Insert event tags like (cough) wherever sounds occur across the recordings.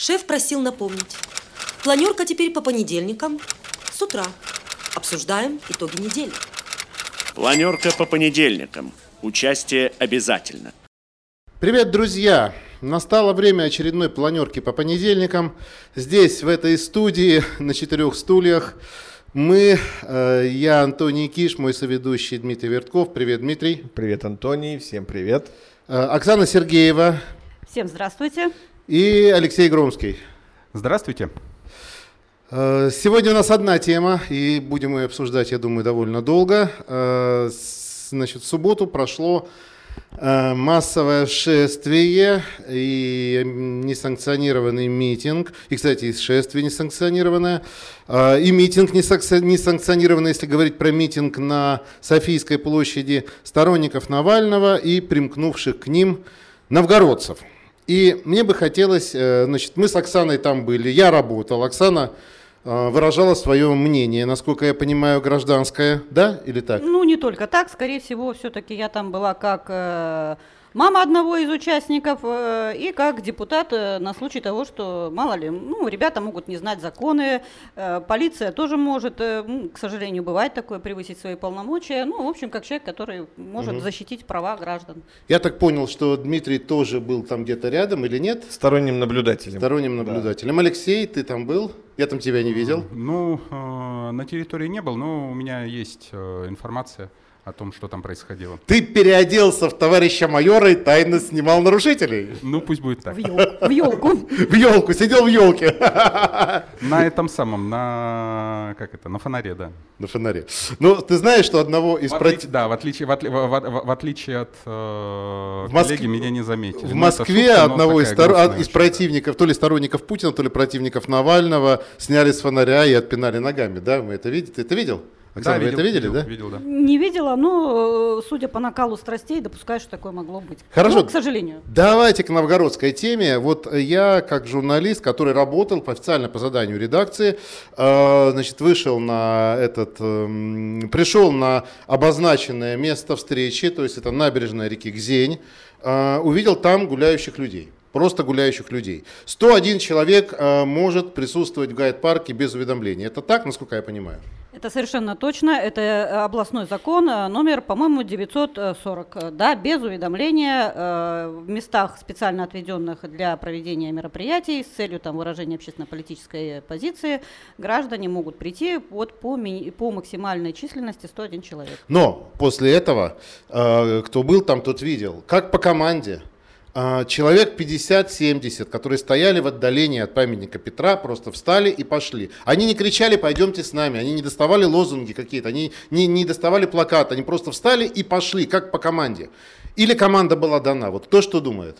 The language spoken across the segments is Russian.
Шеф просил напомнить. Планерка теперь по понедельникам с утра. Обсуждаем итоги недели. Планерка по понедельникам. Участие обязательно. Привет, друзья! Настало время очередной планерки по понедельникам. Здесь, в этой студии, на четырех стульях, мы, э, я Антоний Киш, мой соведущий Дмитрий Вертков. Привет, Дмитрий. Привет, Антоний, всем привет. Э, Оксана Сергеева. Всем здравствуйте. И Алексей Громский. Здравствуйте. Э, сегодня у нас одна тема, и будем ее обсуждать, я думаю, довольно долго. Э, значит, в субботу прошло Э, массовое шествие и несанкционированный митинг. И, кстати, и шествие несанкционированное. И митинг несанкционированный, если говорить про митинг на Софийской площади сторонников Навального и примкнувших к ним новгородцев. И мне бы хотелось, э, значит, мы с Оксаной там были, я работал, Оксана а, выражала свое мнение, насколько я понимаю, гражданское, да, или так? Ну, не только так, скорее всего, все-таки я там была как э, мама одного из участников э, и как депутат э, на случай того, что, мало ли, ну, ребята могут не знать законы, э, полиция тоже может, к сожалению, бывает такое, превысить свои полномочия. Ну, в общем, как человек, который может угу. защитить права граждан. Я так понял, что Дмитрий тоже был там где-то рядом или нет? Сторонним наблюдателем. Сторонним наблюдателем. Да. Алексей, ты там был? Я там тебя не видел. Ну, на территории не был, но у меня есть информация о том, что там происходило. Ты переоделся в товарища майора и тайно снимал нарушителей. Ну, пусть будет так. В елку. В елку, сидел в елке. На этом самом, на как это, на фонаре, да. На фонаре. Ну, ты знаешь, что одного из... против... Да, в отличие, в, отли... в, в, в отличие от э, коллеги, меня не заметили. В ну, Москве одного из противников, то ли сторонников Путина, то ли противников Навального, сняли с фонаря и отпинали ногами, да? Мы это видели? Ты это видел? Оксана, да, вы это видели, видел, да? Видел, да. Не видела, но, э, судя по накалу страстей, допускаю, что такое могло быть. Хорошо. Ну, к сожалению. Давайте к новгородской теме. Вот я, как журналист, который работал официально по заданию редакции, э, значит, вышел на этот, э, пришел на обозначенное место встречи, то есть это набережная реки Гзень, э, увидел там гуляющих людей просто гуляющих людей. 101 человек э, может присутствовать в гайд-парке без уведомления. Это так, насколько я понимаю? Это совершенно точно. Это э, областной закон, э, номер, по-моему, 940. Да, без уведомления э, в местах, специально отведенных для проведения мероприятий с целью там, выражения общественно-политической позиции, граждане могут прийти вот по, по максимальной численности 101 человек. Но после этого, кто был там, тот видел, как по команде, человек 50-70, которые стояли в отдалении от памятника Петра, просто встали и пошли. Они не кричали «пойдемте с нами», они не доставали лозунги какие-то, они не, не доставали плакат, они просто встали и пошли, как по команде. Или команда была дана. Вот кто что думает?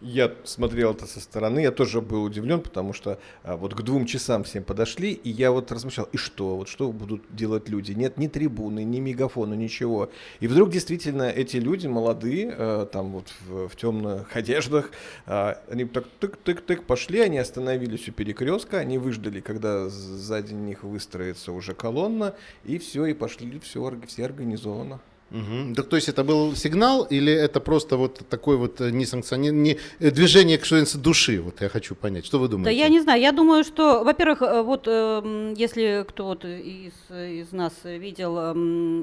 Я смотрел это со стороны, я тоже был удивлен, потому что а, вот к двум часам всем подошли, и я вот размышлял, и что, вот что будут делать люди? Нет ни трибуны, ни мегафона, ничего. И вдруг действительно эти люди молодые, а, там вот в, в темных одеждах, а, они так тык-тык-тык пошли, они остановились у перекрестка, они выждали, когда сзади них выстроится уже колонна, и все, и пошли, все, все организовано. Угу. Так, то есть это был сигнал или это просто вот такое вот э, несанкционированное не, э, движение к души? Вот я хочу понять, что вы думаете? Да я не знаю, я думаю, что, во-первых, э, вот если кто вот из, из нас видел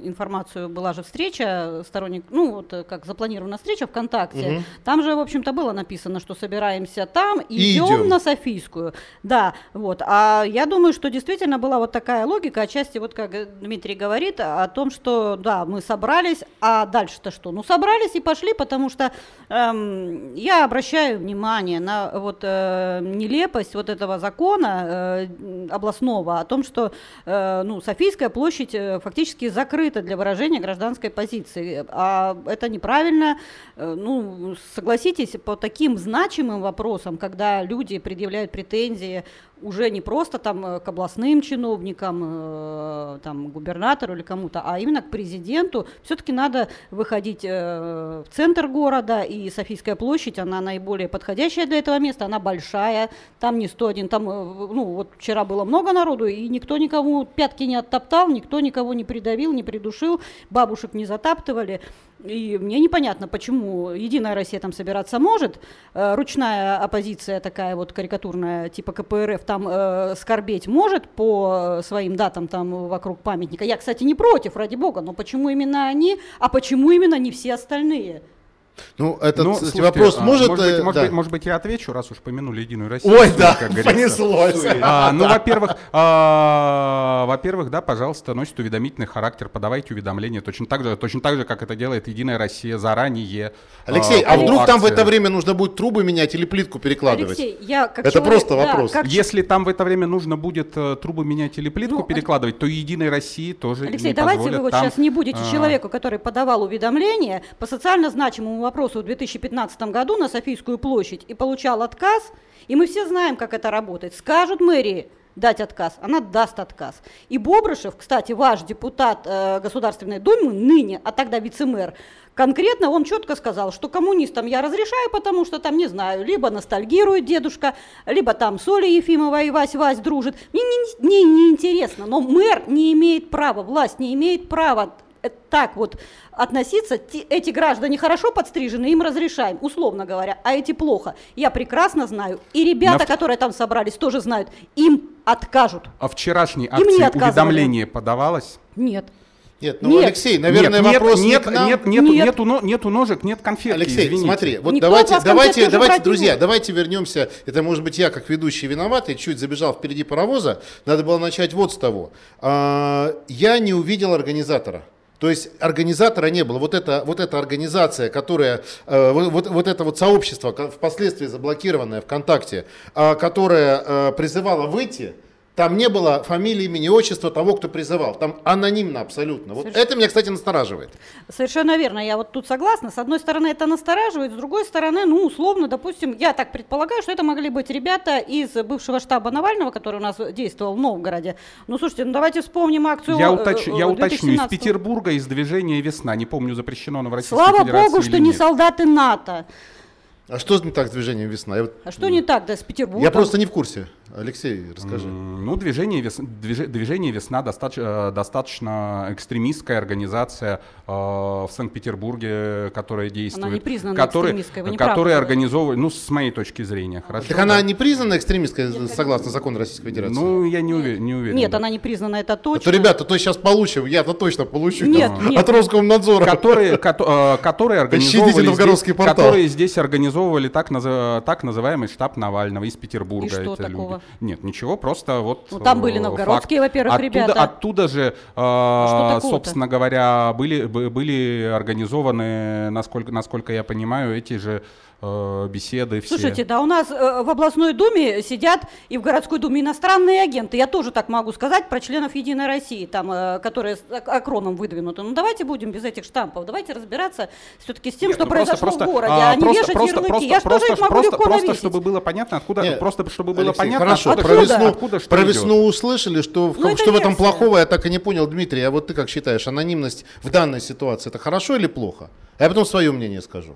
информацию, была же встреча сторонник, ну вот как запланирована встреча ВКонтакте, угу. там же, в общем-то, было написано, что собираемся там, и идем на Софийскую. Да, вот. А я думаю, что действительно была вот такая логика, отчасти вот как Дмитрий говорит, о том, что да, мы собрали собрались, а дальше-то что? Ну, собрались и пошли, потому что эм, я обращаю внимание на вот э, нелепость вот этого закона э, областного о том, что э, ну, Софийская площадь э, фактически закрыта для выражения гражданской позиции. А это неправильно. Э, ну, согласитесь, по таким значимым вопросам, когда люди предъявляют претензии уже не просто там э, к областным чиновникам, э, там, губернатору или кому-то, а именно к президенту. Все-таки надо выходить э, в центр города, и Софийская площадь, она наиболее подходящая для этого места, она большая, там не 101, там, ну, вот вчера было много народу, и никто никому пятки не оттоптал, никто никого не придавил, не придушил, бабушек не затаптывали. И мне непонятно, почему Единая Россия там собираться может, э, ручная оппозиция такая вот карикатурная, типа КПРФ, там э, скорбеть может по своим датам там вокруг памятника. Я, кстати, не против, ради бога, но почему именно они, а почему именно не все остальные? Ну, этот Ну, слушайте, вопрос а, может... Может быть, э, может, да. быть, может быть, я отвечу, раз уж помянули Единую Россию. Ой, да, как понеслось. А, ну, во-первых, а, во-первых, да, пожалуйста, носит уведомительный характер, подавайте уведомления точно так же, точно так же, как это делает Единая Россия заранее. Алексей, а по вдруг там в акции. это время нужно будет трубы менять или плитку перекладывать? Алексей, я как Это человек- просто да, вопрос. как Если там в это время нужно будет э, трубы менять или плитку Ну, перекладывать, то Единой России тоже Алексей, не давайте вы вот там, сейчас не будете а, человеку, который подавал уведомление по социально значимому вопросу в 2015 году на Софийскую площадь и получал отказ, и мы все знаем, как это работает. Скажут мэрии дать отказ, она даст отказ. И Бобрышев, кстати, ваш депутат э, Государственной Думы, ныне, а тогда вице-мэр, конкретно он четко сказал, что коммунистам я разрешаю, потому что там, не знаю, либо ностальгирует дедушка, либо там с Олей Ефимова и Вась-Вась дружит. Мне не, не, не интересно, но мэр не имеет права, власть не имеет права так вот относиться, эти граждане хорошо подстрижены, им разрешаем, условно говоря, а эти плохо. Я прекрасно знаю, и ребята, На которые там собрались, тоже знают, им откажут. А вчерашней акции уведомление подавалось? Нет. Нет, ну, Нет. Алексей, наверное, нет, вопрос нет, не нет, к нам. нет, нету, Нет. Нету, но- нету ножек, нет конфетки, Алексей, извините. смотри, вот Никто давайте, давайте, давайте, друзья, будет. давайте вернемся. Это может быть я как ведущий виноват, и чуть забежал впереди паровоза. Надо было начать вот с того. А, Я не увидел организатора. То есть организатора не было. Вот эта, вот эта организация, которая, э, вот, вот- это вот сообщество, впоследствии заблокированное ВКонтакте, а, которое э, призывало выйти, там не было фамилии, имени, отчества того, кто призывал. Там анонимно абсолютно. Вот Совершенно. это меня, кстати, настораживает. Совершенно верно, я вот тут согласна. С одной стороны, это настораживает, с другой стороны, ну, условно, допустим, я так предполагаю, что это могли быть ребята из бывшего штаба Навального, который у нас действовал в Новгороде. Ну, слушайте, ну давайте вспомним акцию Я, э, уточ- э, я уточню, из 2017. Петербурга, из движения «Весна». Не помню, запрещено оно в Российской Слава Федерации богу, что не нет. солдаты НАТО. А что не так с движением «Весна»? Я вот- А что не так, да, с Петербургом? Я просто не в курсе. Алексей, расскажи. Ну, движение, «Вес- движ- движение «Весна» достаточно, э, достаточно экстремистская организация э, в Санкт-Петербурге, которая действует. не признана которая- экстремистской, вы неправы Которая организовывает, ну, с моей точки зрения, хорошо. Так она да. не признана экстремистской, согласно закону Российской Федерации? Ну, я не уверен. Не уверен Нет, да. она не признана, это а точно. то, ребята, то сейчас получим, я-то точно получу Нет, там нет. от Роскомнадзора. которые, кото- э, которые организовывали новгородский здесь, портал. которые здесь организовывали так, наза- так называемый штаб Навального из Петербурга. И что это такого? люди. Нет, ничего, просто вот. Ну, там были э, новгородские, во-первых, ребята. Оттуда же, э, такого-то? собственно говоря, были бы- были организованы, насколько насколько я понимаю, эти же э, беседы все. Слушайте, да у нас э, в областной думе сидят и в городской думе иностранные агенты. Я тоже так могу сказать про членов Единой России, там, э, которые с окроном выдвинуты. Ну давайте будем без этих штампов. Давайте разбираться все-таки с тем, Нет, что ну, произошло просто, в городе, а, а, не просто- вешать просто- ярлыки. просто- Я что же просто- их могу просто- легко просто, навесить? чтобы было понятно, откуда, Нет, просто чтобы было Алексей, понятно, хорошо, откуда, про весну, откуда что про идет. весну услышали, что, в, Ну, что в этом плохого, я так и не понял, Дмитрий, а вот ты как считаешь, анонимность в данной ситуации, это хорошо или плохо? Я потом свое мнение скажу.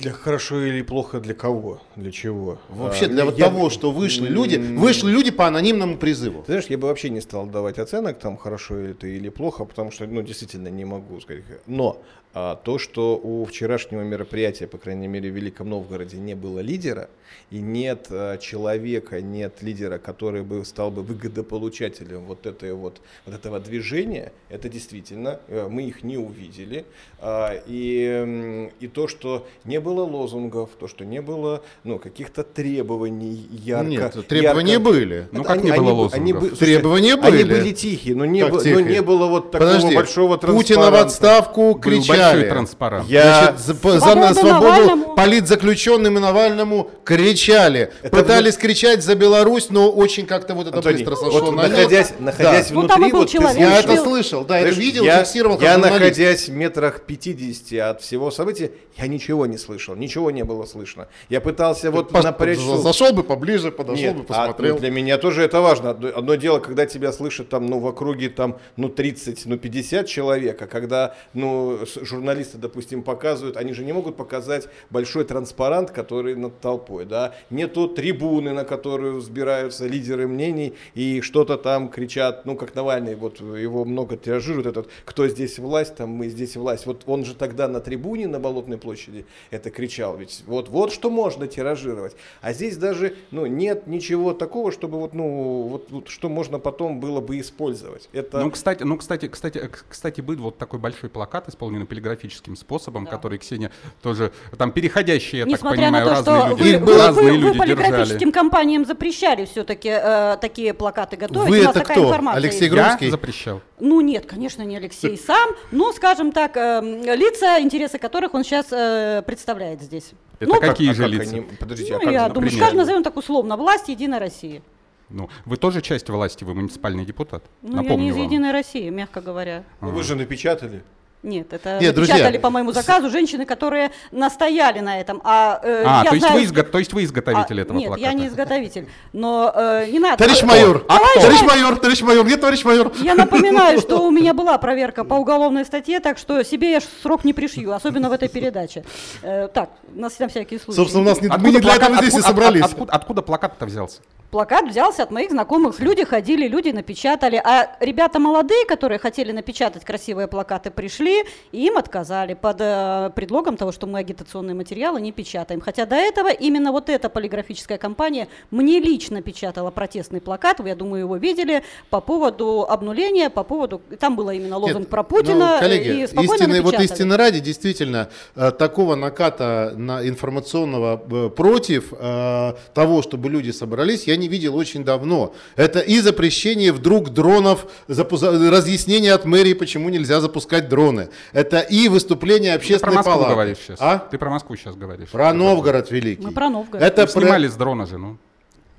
Для хорошо или плохо для кого? Для чего? Вообще А, для вот я- того, что вышли люди, вышли люди по анонимному призыву. Ты знаешь, я бы вообще не стал давать оценок, там хорошо это или плохо, потому что, ну, действительно не могу сказать. Но а, то, что у вчерашнего мероприятия, по крайней мере, в Великом Новгороде не было лидера, и нет а, человека, нет лидера, который бы стал бы выгодополучателем вот, этой вот, вот этого движения, это действительно, э, мы их не увидели. А, и, и то, что не было лозунгов, то, что не было ну, каких-то требований ярко. Нет, требования ярко- были. Ну, это как не было бы- лозунгов? бы- слушайте, Требования Они были. были тихие, но не, было, но тихие? не было вот такого Подожди, большого Путина в транспаранта. отставку Был кричали. большой транспарант. Я- Значит, за, за Свободу на свободу Навальному. политзаключенным и Навальному кричали. Это Пытались кричать за Беларусь, но очень как-то вот это Антоний, быстро сошло вот на нет. находясь, находясь Да. Ну, внутри, был вот ты. Я это слышал, да, это Знаешь, видел, я, фиксировал Я, находясь в метрах 50 от всего события, я ничего не слышал, ничего не было слышно. Я пытался вот Паш- напрячь. Зашел бы поближе, подошел Нет, бы, а, посмотрел. ну, для меня тоже это важно. Одно, одно дело, когда тебя слышат там, ну, в округе там, ну, 30, ну, 50 человек, а когда, ну, журналисты, допустим, показывают, они же не могут показать большой транспарант, который над толпой, да, нету трибуны, на которую сбираются лидеры мнений и что-то там кричат, ну, как Навальный, вот его много тиражируют, этот, кто здесь власть, там мы здесь власть. Вот он же тогда на трибуне на Болотной площади это кричал, ведь вот, вот что можно тиражировать. А здесь даже, ну, нет ничего такого, чтобы вот, ну, вот, вот что можно потом было бы использовать. Это... Ну, кстати, ну, кстати, кстати, э, кстати, был вот такой большой плакат, исполненный полиграфическим способом, который Ксения тоже, там, переходящие, я Несмотря так на понимаю, то, разные что люди, вы, вы, (laughs) разные вы- вы люди держали. полиграфическим компаниям запрещали все-таки такие плакаты готовить. Вы У нас это такая кто? информация Алексей есть. Громский? Я запрещал. Ну нет, конечно, не Алексей сам, но, скажем так, эм, лица, интересы которых он сейчас представляет здесь. Это ну, какие А же как лица? они- Подождите, ну, а как я же, думаю, скажем, назовем так условно, власть Единой России. Ну, вы тоже часть власти, вы муниципальный депутат. Ну, я Напомню не из вам. Единой России, мягко говоря. Ну, вы же напечатали. Нет, это Нет, друзья, напечатали по моему заказу женщины, которые настояли на этом. А, э, А, я то есть, знаю, вы изго- то есть вы изготовитель А, этого нет, плаката? я не изготовитель. Но э, не надо. Товарищ майор, а кто? товарищ майор, товарищ майор, где товарищ майор? Я напоминаю, что у меня была (laughs) проверка по уголовной статье, так что себе я срок не пришью, особенно в этой передаче. Э, так, на, всякий случай. Собственно, у нас не, мы не для этого здесь и собрались. от- Откуда, откуда плакат-то взялся? Плакат взялся от моих знакомых. Люди ходили, люди напечатали. А ребята молодые, которые хотели напечатать красивые плакаты, пришли, и им отказали под э, предлогом того, что мы агитационные материалы не печатаем. Хотя до этого именно вот эта полиграфическая компания мне лично печатала протестный плакат, вы, я думаю, его видели, по поводу обнуления, по поводу... Там было именно лозунг Нет, про Путина. ну, коллеги, и истины, вот истины ради, действительно, э, такого наката на информационного э, против э, того, чтобы люди собрались, я не видел очень давно. Это и запрещение вдруг дронов, запу- за- разъяснение от мэрии, почему нельзя запускать дроны. Это и выступление Ты про общественной Москву палаты. говоришь сейчас. А? Ты про Москву сейчас говоришь. Про Новгород великий. Мы про Новгород. Это про- снимали с дрона же, ну.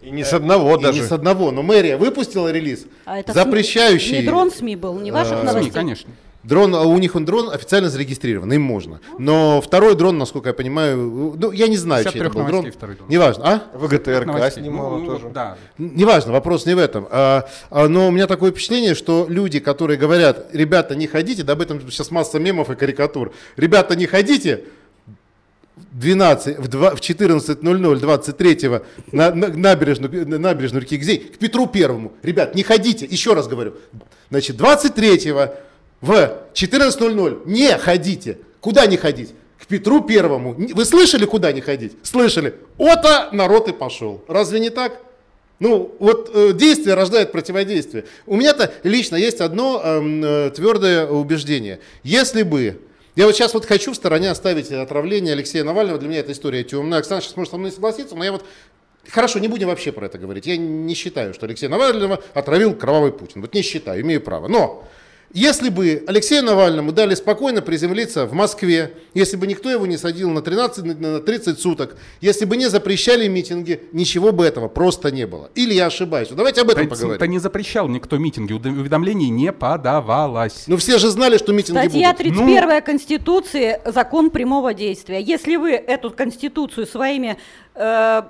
И не с одного и даже. не с одного, но мэрия выпустила релиз, А это запрещающий... СМИ, не дрон СМИ был, не ваших э, новостей. СМИ, конечно. Дрон, а у них он дрон официально зарегистрирован, им можно. Но второй дрон, насколько я понимаю, ну, я не знаю, чей это 53 был дрон. второй дрон. Неважно, а? ВГТРК снимала Ну, тоже. Да. Неважно, вопрос не в этом. А, а, но у меня такое впечатление, что люди, которые говорят, ребята, не ходите, да об этом сейчас масса мемов и карикатур. Ребята, не ходите, в 12, в, два- в 14.00 23 на, на набережную, на набережную реки Гзей к Петру Первому. Ребят, не ходите, еще раз говорю. Значит, 23 в 14.00 не ходите. Куда не ходить? К Петру Первому. Вы слышали, куда не ходить? Слышали. Ота народ и пошел. Разве не так? Ну, вот э, действие рождает противодействие. У меня-то лично есть одно эм, э, твердое убеждение. Если бы я вот сейчас вот хочу в стороне оставить отравление Алексея Навального. Для меня эта история темная. Оксана сейчас может со мной согласиться, но я вот... Хорошо, не будем вообще про это говорить. Я не считаю, что Алексея Навального отравил кровавый Путин. Вот не считаю, имею право. Но если бы Алексею Навальному дали спокойно приземлиться в Москве, если бы никто его не садил на 13, на 30 суток, если бы не запрещали митинги, ничего бы этого просто не было. Или я ошибаюсь? Вот Давайте об этом Да, поговорим. да не запрещал никто митинги, увед- уведомлений не подавалось. Но все же знали, что митинги Статья будут. 31 Конституции «Закон прямого действия». Если вы эту Конституцию своими э,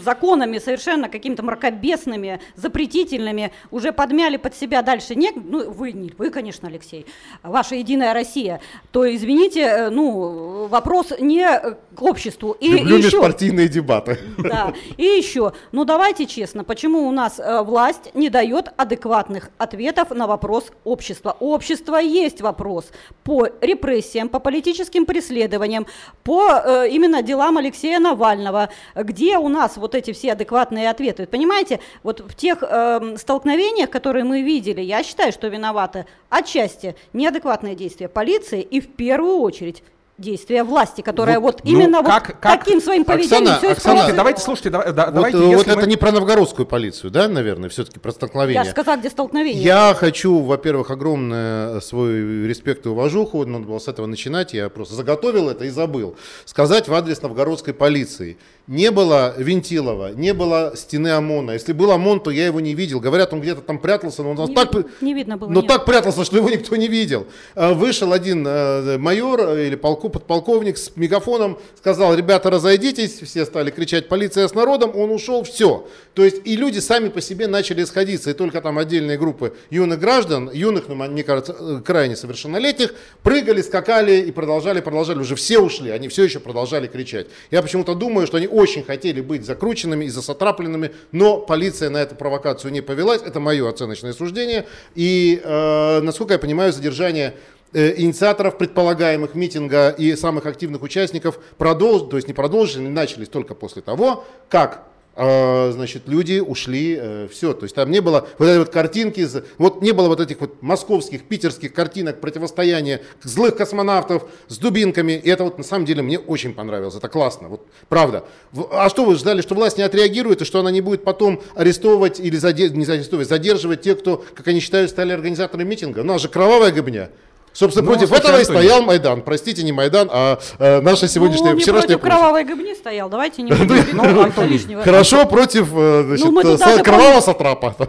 законами совершенно какими-то мракобесными, запретительными уже подмяли под себя дальше, не, ну вы, не вы, конечно, Алексей, ваша Единая Россия, то, извините, э, ну, вопрос не э, к обществу. И Люблю еще, межпартийные дебаты. да. И еще, ну давайте честно, почему у нас э, власть не дает адекватных ответов на вопрос общества? У общества есть вопрос по репрессиям, по политическим преследованиям, по э, именно делам Алексея Навального, где у нас вот эти все адекватные ответы. Понимаете, вот в тех эм, столкновениях, которые мы видели, я считаю, что виноваты отчасти неадекватные действия полиции и в первую очередь действия власти, которая вот, ну, именно вот как- как- таким своим поведением Оксана, все Оксана, Слушайте, давайте, слушайте, да- да- Вот, давайте, э, вот если это мы- не про новгородскую полицию, да, наверное, все-таки про столкновение. Я же сказала, где столкновение. Я хочу, во-первых, огромный свой респект и уважуху, надо было с этого начинать, я просто заготовил это и забыл, сказать в адрес новгородской полиции. Не было Вентилова, не было стены ОМОНа. Если был ОМОН, то я его не видел. Говорят, он где-то там прятался, но он Не, так... не видно было. Но нет. так прятался, что его никто не видел. Э, Вышел один э, майор э, или полку, подполковник с мегафоном, сказал, ребята, разойдитесь, все стали кричать, полиция с народом, он ушел, все. То есть и люди сами по себе начали сходиться, и только там отдельные группы юных граждан, юных, ну, мне кажется, э, крайне совершеннолетних, прыгали, скакали и продолжали, продолжали, уже все ушли, они все еще продолжали кричать. Я почему-то думаю, что они очень хотели быть закрученными и засатрапленными, но полиция на эту провокацию не повелась, это мое оценочное суждение, и, э, насколько я понимаю, задержание инициаторов предполагаемых митинга и самых активных участников продолж, то есть не продолжили, начались только после того, как э, значит, люди ушли, все, то есть там не было вот этой вот картинки, вот не было вот этих вот московских, питерских картинок противостояния злых космонавтов с дубинками, и это вот на самом деле мне очень понравилось, это классно, вот правда. А что вы ждали, что власть не отреагирует, и что она не будет потом арестовывать или заде- не арестовывать, задерживать тех, кто, как они считают, стали организаторами митинга? У нас же кровавая гобня. Собственно, Ну, против этого и стоял Майдан. Простите, не Майдан, а э, наша сегодняшняя, ну, вчерашняя против кровавой гобни стоял. Давайте не будем (laughs) Ну. Хорошо против э, Ну, э, кровавого сатрапа. (laughs)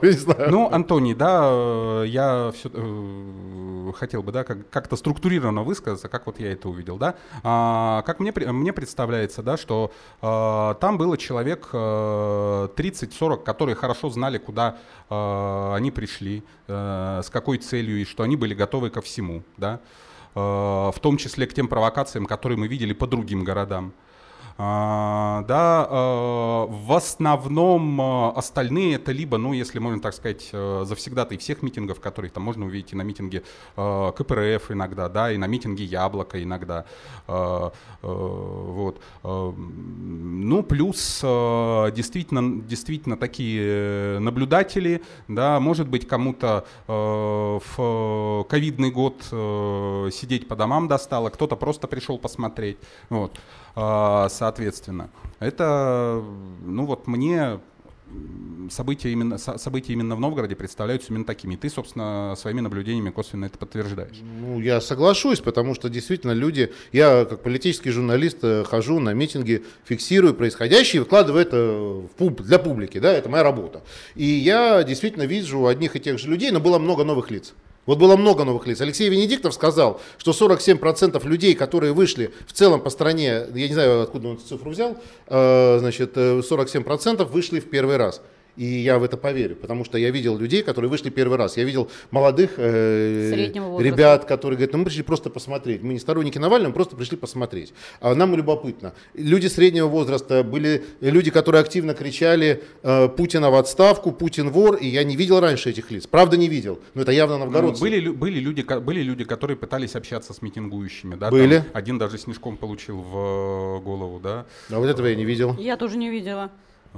Ну, Антоний, да, э, я все, хотел бы, да, как, как-то структурированно высказаться, как вот я это увидел, да. А, как мне, мне представляется, да, что а, там было человек э, 30-40, которые хорошо знали, куда э, они пришли, э, с какой целью, и что они были готовы ко всему, да. Э, в том числе к тем провокациям, которые мы видели по другим городам. А, да, э, в основном э, остальные это либо, ну, если можно так сказать, э, завсегдатые всех митингов, которые там можно увидеть и на митинге КПРФ иногда, да, и на митинге Яблоко иногда, вот. Ну, плюс действительно, действительно такие наблюдатели, да, может быть, кому-то в ковидный год сидеть по домам достало, кто-то просто пришел посмотреть, вот. А, Соответственно, это, ну вот мне события именно, со- события именно в Новгороде представляются именно такими. Ты, собственно, своими наблюдениями косвенно это подтверждаешь. Ну, я соглашусь, потому что действительно люди, я как политический журналист э, хожу на митинги, фиксирую происходящее и выкладываю это в пуб- для публики, да, это моя работа. И я действительно вижу одних и тех же людей, но было много новых лиц. Вот было много новых лиц. Алексей Венедиктов сказал, что 47% людей, которые вышли в целом по стране, я не знаю, откуда он эту цифру взял, э, значит, э, 47% вышли в первый раз. И я в это поверю, потому что я видел людей, которые вышли первый раз. Я видел молодых э, ребят, которые говорят, ну мы пришли просто посмотреть. Мы не сторонники Навального, мы просто пришли посмотреть. А нам любопытно. Люди среднего возраста, были люди, которые активно кричали э, Путина в отставку, Путин вор, и я не видел раньше этих лиц. Правда не видел, но это явно Ну, новгородцы. были, лю- были, люди, были люди, которые пытались общаться с митингующими. Да, Были. Там один даже снежком получил в э, голову. Да. А вот этого я не видел. Я тоже не видела.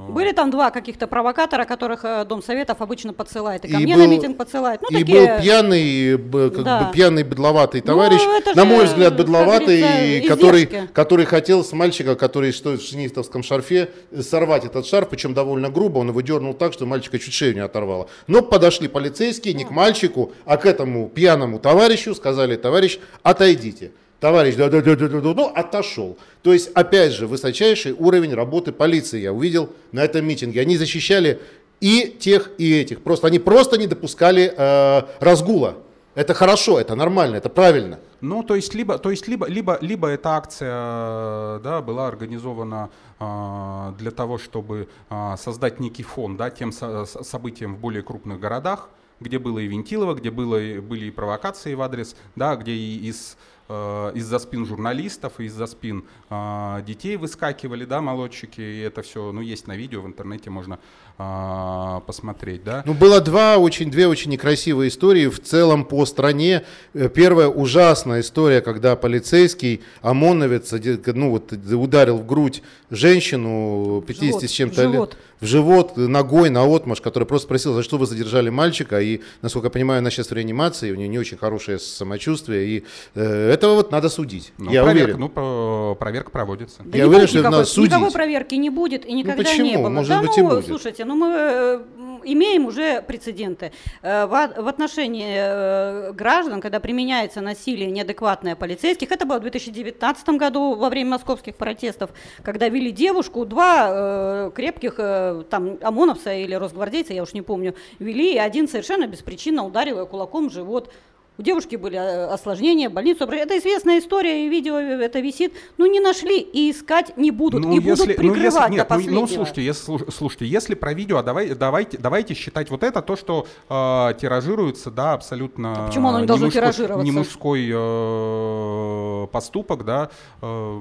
Были там два каких-то провокатора, которых э, Дом Советов обычно подсылает. И ко И мне был- на митинг подсылает. Ну, и такие... был пьяный, как Да. бы пьяный быдловатый Ну, товарищ, это на мой взгляд, говорится, который, который хотел с мальчика, который стоит в шинистовском шарфе, сорвать этот шарф, причем довольно грубо, он его дернул так, что мальчика чуть шею не оторвало. Но подошли полицейские не к мальчику, а к этому пьяному товарищу, сказали, товарищ, отойдите. Товарищ, да, да, да, да, да, да, ну, отошел. То есть, опять же, высочайший уровень работы полиции я увидел на этом митинге. Они защищали и тех, и этих. Просто они просто не допускали э, разгула. Это хорошо, это нормально, это правильно. Ну, то есть, либо, то есть либо, либо, либо эта акция э, да, была организована а, для того, чтобы а, создать некий фон да, тем со- событиям в более крупных городах, где было и Вентилово, где было, были и провокации в адрес, да, где и из э, из-за спин журналистов, и из-за спин а, детей выскакивали, да, молодчики, и это все, ну, есть на видео, в интернете можно а, посмотреть, да. Ну, было два очень, две очень некрасивые истории в целом по стране. Э, Первая ужасная история, когда полицейский ОМОНовец ну, вот, ударил в грудь женщину 50 живот, с чем-то лет. В живот, ногой на отмаш, который просто спросил, за что вы задержали мальчика. И, насколько я понимаю, она сейчас в реанимации, у нее не очень хорошее самочувствие. И э, этого вот надо судить. Ну, я проверка, уверен. ну, про- проверка проводится. Да Я не уверен, что никакой, надо судить. никакой проверки не будет и никогда почему? не было. Может да, быть, ну, и будет. слушайте, ну мы э, имеем уже прецеденты. Э, В, в отношении э, граждан, когда применяется насилие неадекватное полицейских, это было в 2019 году во время московских протестов, когда вели девушку, два э, крепких э, там ОМОНовца или росгвардейца, я уж не помню, вели, и один совершенно беспричинно ударил ее кулаком в живот. У девушки были э, осложнения, больницу. Это известная история, и видео это висит. Ну, не нашли и искать не будут. и будут прикрывать до нет, ну, последнего. ну, слушайте, если, слуш- слушайте, если про видео, а давай, давайте, давайте считать вот это то, что э, тиражируется, да, абсолютно. А почему оно не должно мужской- тиражироваться? Не мужской э, поступок, да, э,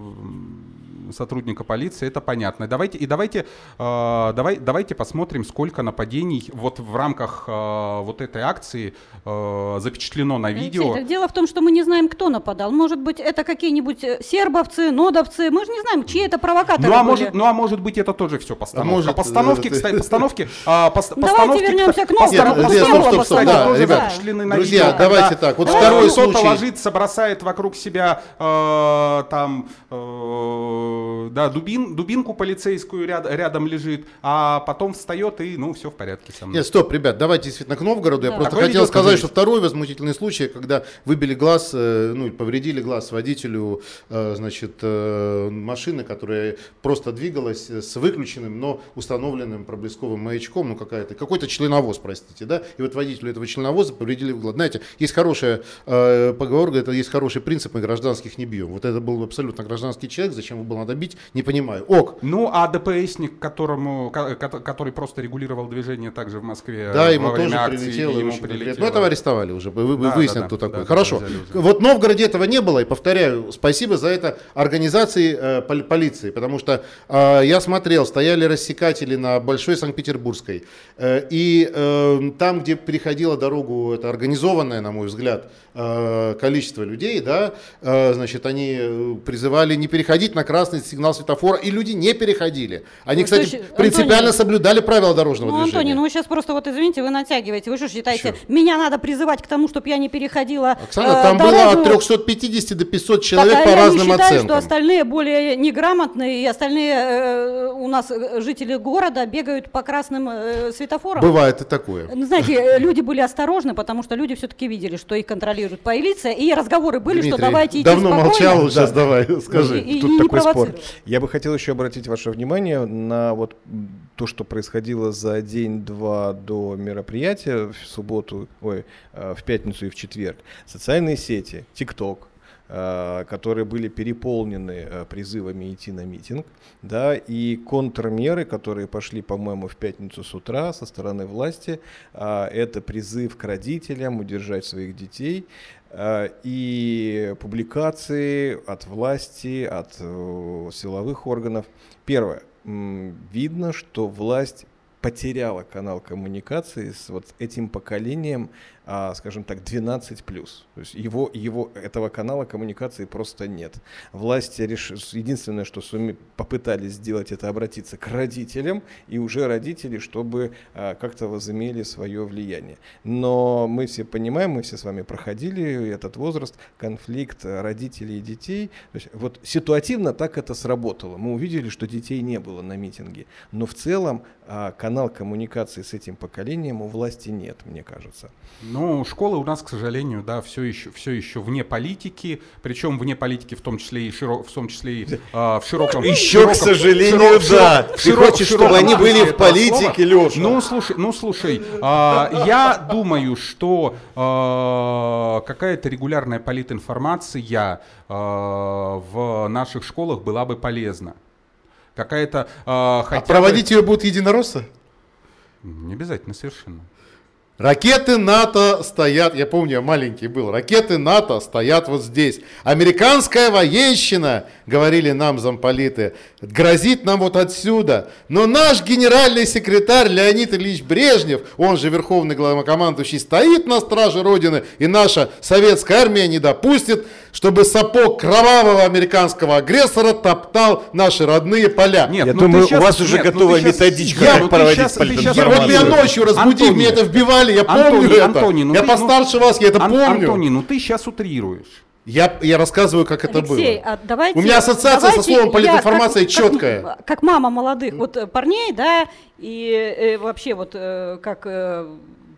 сотрудника полиции, это понятно. Давайте и давайте, э, давай, давайте посмотрим, сколько нападений вот в рамках э, вот этой акции э, запечатлено на Алексей, видео. так дело в том, что мы не знаем, кто нападал. Может быть, это какие-нибудь э, сербовцы, нодовцы. Мы же не знаем, чьи это провокаторы Ну а, были. может, ну а может быть это тоже все постановка. может, постановки, э, кстати, (laughs) постановки, а, пос- Давайте постановки, вернемся к запечатлены на друзья, давайте так, вот э, второй кто-то случай. ложится, бросает вокруг себя э, там э, да, дубин, дубинку полицейскую ряд- рядом лежит, а потом встает и ну все в порядке со мной. Нет, стоп, ребят, давайте действительно к Новгороду. Я Да. просто Такое хотел сказать, что второй возмутительный случай, когда выбили глаз, э, ну, повредили глаз водителю, э, значит, э, машины, которая просто двигалась с выключенным, но установленным проблесковым маячком, ну, какая-то, какой-то членовоз, простите, да, и вот водителю этого членовоза повредили глаз. Знаете, есть хорошая э, поговорка, это есть хороший принцип, мы гражданских не бьем. Вот это был абсолютно гражданский человек, зачем его было надо бить, не понимаю. Ок, Ну, а ДПСник, которому, ко- ко- который просто регулировал движение также в Москве Да, во ему тоже акции, прилетело. ему прилетело. Ну, этого арестовали уже, вы, Да, выяснили, да, кто да, такой. да, Хорошо. Вот в Новгороде этого не было, и повторяю, спасибо за это организации э, пол- полиции, потому что э, я смотрел, стояли рассекатели на Большой Санкт-Петербургской, э, и э, там, где переходила дорогу, это организованное, на мой взгляд, э, количество людей, да, э, значит, они э, призывали не переходить на красный сигнал светофора, и люди не переходили. Они, Ну, кстати, слушай, принципиально Антоний, соблюдали правила дорожного Ну, движения. Антоний, ну вы сейчас просто вот извините, вы натягиваете. Вы что считаете, меня надо призывать к тому, чтобы я не переходила Оксана, э, там было от 350 до 500 человек Так, по я разным не считаю, оценкам. что остальные более неграмотные, и остальные э, у нас э, жители города бегают по красным э, светофорам. Бывает и такое. Ну, Знаете, э, люди были осторожны, потому что люди все-таки видели, что их контролирует полиция, и разговоры были, что Дмитрий, давайте идти давно спокойно. молчал, сейчас давай, (laughs) скажи. И- и Тут не такой спор. Я бы хотел еще обратить ваше внимание на вот то, что происходило за день-два до мероприятия в субботу, ой, э, в пятницу и в четверг. Социальные сети, ТикТок, которые были переполнены э, призывами идти на митинг, да, и контрмеры, которые пошли, по-моему, в пятницу с утра со стороны власти, а, это призыв к родителям удержать своих детей, и публикации от власти, от э, силовых органов. Первое. Видно, что власть потеряла канал коммуникации с вот этим поколением, скажем так, 12 плюс. То есть его, его, этого канала коммуникации просто нет. Власти реш... единственное, что суме... попытались сделать, это обратиться к родителям, и уже родители, чтобы а, как-то возымели свое влияние. Но мы все понимаем, мы все с вами проходили этот возраст, конфликт а, родителей и детей. То есть вот ситуативно так это сработало. Мы увидели, что детей не было на митинге. Но в целом а, канал коммуникации с этим поколением у власти нет, мне кажется. Ну, школы у нас, к сожалению, да, все еще, все еще вне политики, причем вне политики в том числе и широ, в том числе и а, в широком. Еще, широком- к сожалению, широ- да. широ- Ты широ- хочешь, чтобы широком они были в политике. Леша? Ну, слушай, ну, слушай, а, я думаю, что а, какая-то регулярная политинформация а, в наших школах была бы полезна. Какая-то а, А хотя бы- проводить ее будут единороссы? Не обязательно совершенно. Ракеты НАТО стоят, я помню, я маленький был, ракеты НАТО стоят вот здесь. Американская военщина, говорили нам замполиты, грозит нам вот отсюда. Но наш генеральный секретарь Леонид Ильич Брежнев, он же верховный главнокомандующий, стоит на страже Родины, и наша советская армия не допустит, чтобы сапог кровавого американского агрессора топтал наши родные поля. Нет, Я ну думаю, щас- у вас уже нет, ну готовая щас- методичка, Я- как ну проводить щас- Я, вот политинформацию. меня ночью разбудив, Антоний, мне это вбивали, я помню Антоний, это. Антоний, ну я ты- постарше вас, я это Ан- помню. Антоний, ну ты сейчас утрируешь. Я, я рассказываю, как это Алексей, было. а давайте, У меня ассоциация со давайте словом я политинформация как- четкая. Как, как мама молодых вот э, парней, да, и э, вообще вот э, как э,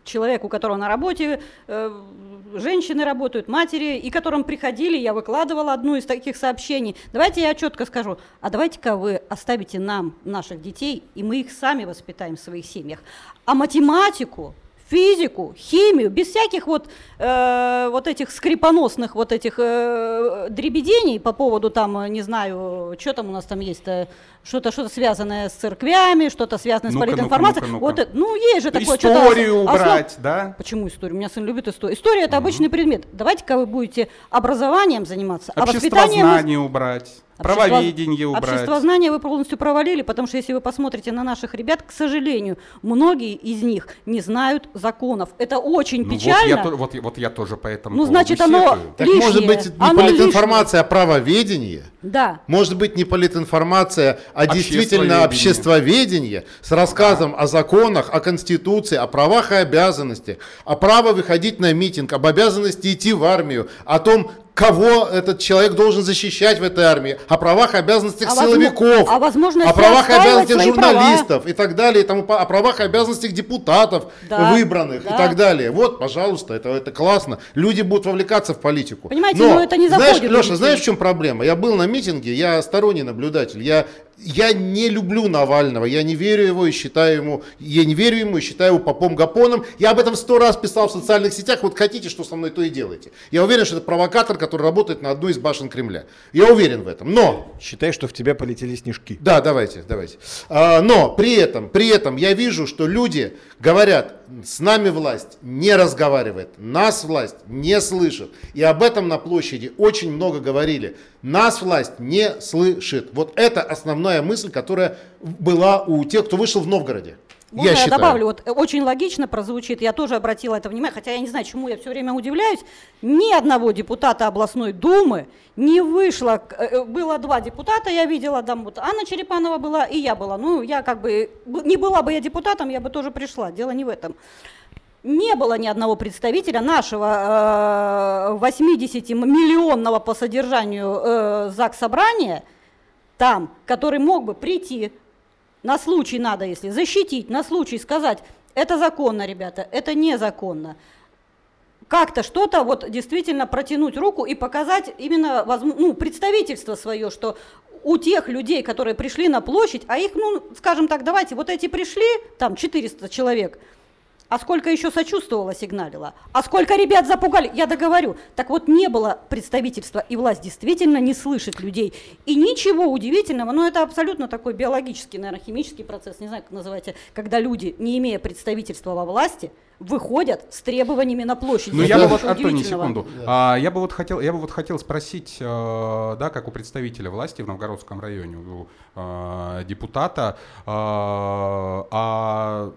человек, у которого на работе э, женщины работают, матери, и которым приходили, я выкладывала одну из таких сообщений. Давайте я четко скажу, а давайте-ка вы оставите нам наших детей, и мы их сами воспитаем в своих семьях. А математику, физику, химию, без всяких вот, э, вот этих скрипоносных вот этих э, дребедений по поводу там, э, не знаю, что там у нас там есть-то, что-то что связанное с церквями, что-то связанное Ну-ка, с политинформацией. ну-ка, ну-ка, Вот, ну-ка. это- ну, есть же такое что-то Историю основ- убрать, да? Почему историю? У меня сын любит историю. История это обычный предмет. Давайте-ка вы будете образованием заниматься, а воспитанием... вы- Обществознание Общество- правоведение убрать. Обществознание вы полностью провалили, потому что если вы посмотрите на наших ребят, к сожалению, многие из них не знают законов. Это очень Ну, вот, печально. я, то- вот, вот я тоже поэтому Ну, значит, оно Так лишнее. может быть не Оно политинформация, а правоведение? Да. Может быть не политинформация, а действительно Обществоведение. с рассказом о законах, о конституции, о правах и обязанностях, о право выходить на митинг, об обязанности идти в армию, о том, кого этот человек должен защищать в этой армии, о правах и обязанностях А возможно- силовиков, а возможности о правах и обязанностях журналистов и так далее, и тому, о правах и обязанностях депутатов Да, выбранных и да. так далее. Вот, пожалуйста, это, это классно. Люди будут вовлекаться в политику. Понимаете, но это не знаешь, заходит в Леша, знаешь, в чем проблема? Я был на митинге, я сторонний наблюдатель, я, я не люблю Навального, я не верю его и считаю ему, я не верю ему и считаю его попом гапоном. Я об этом сто раз писал в социальных сетях, вот хотите, что со мной, то и делайте. Я уверен, что это провокатор, который работает на одну из башен Кремля. Я уверен в этом. Но Считай, что в тебя полетели снежки. да, давайте, давайте. А, но при этом, при этом я вижу, что люди говорят, с нами власть не разговаривает, нас власть не слышит. И об этом на площади очень много говорили. Нас власть не слышит. Вот это основная мысль, которая была у тех, кто вышел в Новгороде. Можно я, считаю. добавлю? Вот э, очень логично прозвучит, я тоже обратила это внимание, хотя я не знаю, чему я все время удивляюсь, ни одного депутата областной думы не вышло, к- э, было два депутата, я видела, там вот Анна Черепанова была, и я была, ну я как бы, не была бы я депутатом, я бы тоже пришла, дело не в этом. Не было ни одного представителя нашего э, 80-миллионного по содержанию э, ЗАГС собрания там, который мог бы прийти, на случай надо, если защитить, на случай сказать, это законно, ребята, это незаконно. Как-то что-то вот действительно протянуть руку и показать именно ну, представительство свое, что у тех людей, которые пришли на площадь, а их, ну, скажем так, давайте, вот эти пришли, там 400 человек, а сколько еще сочувствовало, сигналило? А сколько ребят запугали? Я договорю. Так вот, не было представительства, и власть действительно не слышит людей. И ничего удивительного, но это абсолютно такой биологический, наверное, химический процесс, не знаю, как называете, когда люди, не имея представительства во власти, выходят с требованиями на площадь. Ну, я бы вот, Антоний, секунду. А, я бы вот хотел, я бы вот хотел спросить, э, да, как у представителя власти в Новгородском районе, у э, депутата, э, а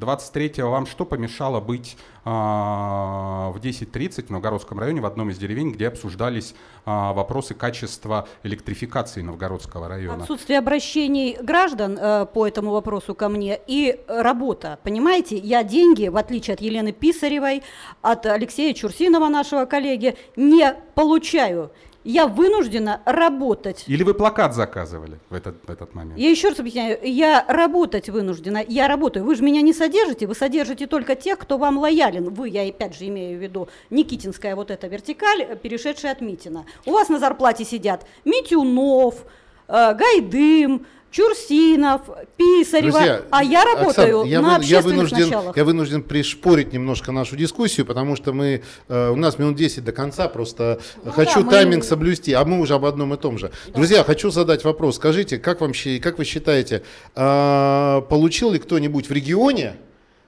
23-го вам что помешало быть в 10.30 в Новгородском районе в одном из деревень, где обсуждались э, вопросы качества электрификации Новгородского района? Отсутствие обращений граждан э, по этому вопросу ко мне и работа. Понимаете, я деньги, в отличие от Елены Писаревой, от Алексея Чурсинова, нашего коллеги, не получаю. Я вынуждена работать. Или вы плакат заказывали в этот, в этот момент? Я еще раз объясняю, я работать вынуждена, я работаю. Вы же меня не содержите, вы содержите только тех, кто вам лоялен. Вы, я опять же имею в виду Никитинская вот эта вертикаль, э, перешедшая от Митина. У вас на зарплате сидят Митюнов, э, Гайдым, Чурсинов, Писарева, Друзья, а я работаю Оксана, я, на вы- я общественных вынужден, началах. я вынужден пришпорить немножко нашу дискуссию, потому что мы, э, у нас минут 10 до конца, просто хочу да, мы- тайминг соблюсти, а мы уже об одном и том же. Друзья, хочу задать вопрос. Скажите, как, вам, как вы считаете, э, получил ли кто-нибудь в регионе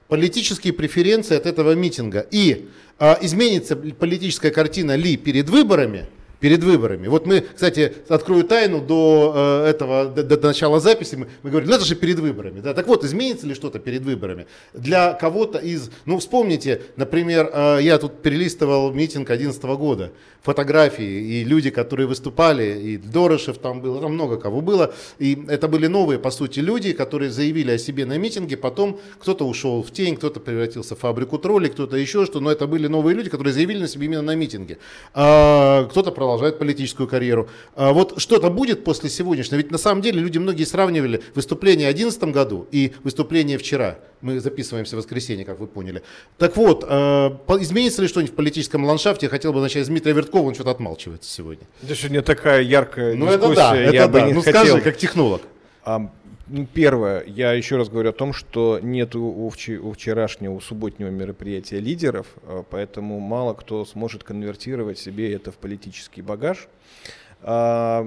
политические преференции от этого митинга? И э, изменится ли политическая картина ли перед выборами перед выборами. Вот мы, кстати, открою тайну до э, этого, до, до начала записи, мы, мы говорим, ну это же перед выборами. Да? Так вот, изменится ли что-то перед выборами? Для кого-то из, ну вспомните, например, э, я тут перелистывал митинг 2011 года, фотографии и люди, которые выступали, и Дорошев там был, там много кого было, и это были новые, по сути, люди, которые заявили о себе на митинге, потом кто-то ушел в тень, кто-то превратился в фабрику троллей, кто-то еще что, но это были новые люди, которые заявили на себе именно на митинге. А, кто-то продолжает политическую карьеру. А вот что-то будет после сегодняшнего? Ведь на самом деле люди многие сравнивали выступление в 2011 году и выступление вчера. Мы записываемся в воскресенье, как вы поняли. Так вот, э, изменится ли что-нибудь в политическом ландшафте? Я хотел бы начать с Дмитрия Верткова, он что-то отмалчивается сегодня. Это сегодня такая яркая Ну дискуссия. это да, это да. Ну хотел. скажи, как технолог. Ну, Первое, я еще раз говорю о том, что нет у вчерашнего, у субботнего мероприятия лидеров, а, поэтому мало кто сможет конвертировать себе это в политический багаж. А,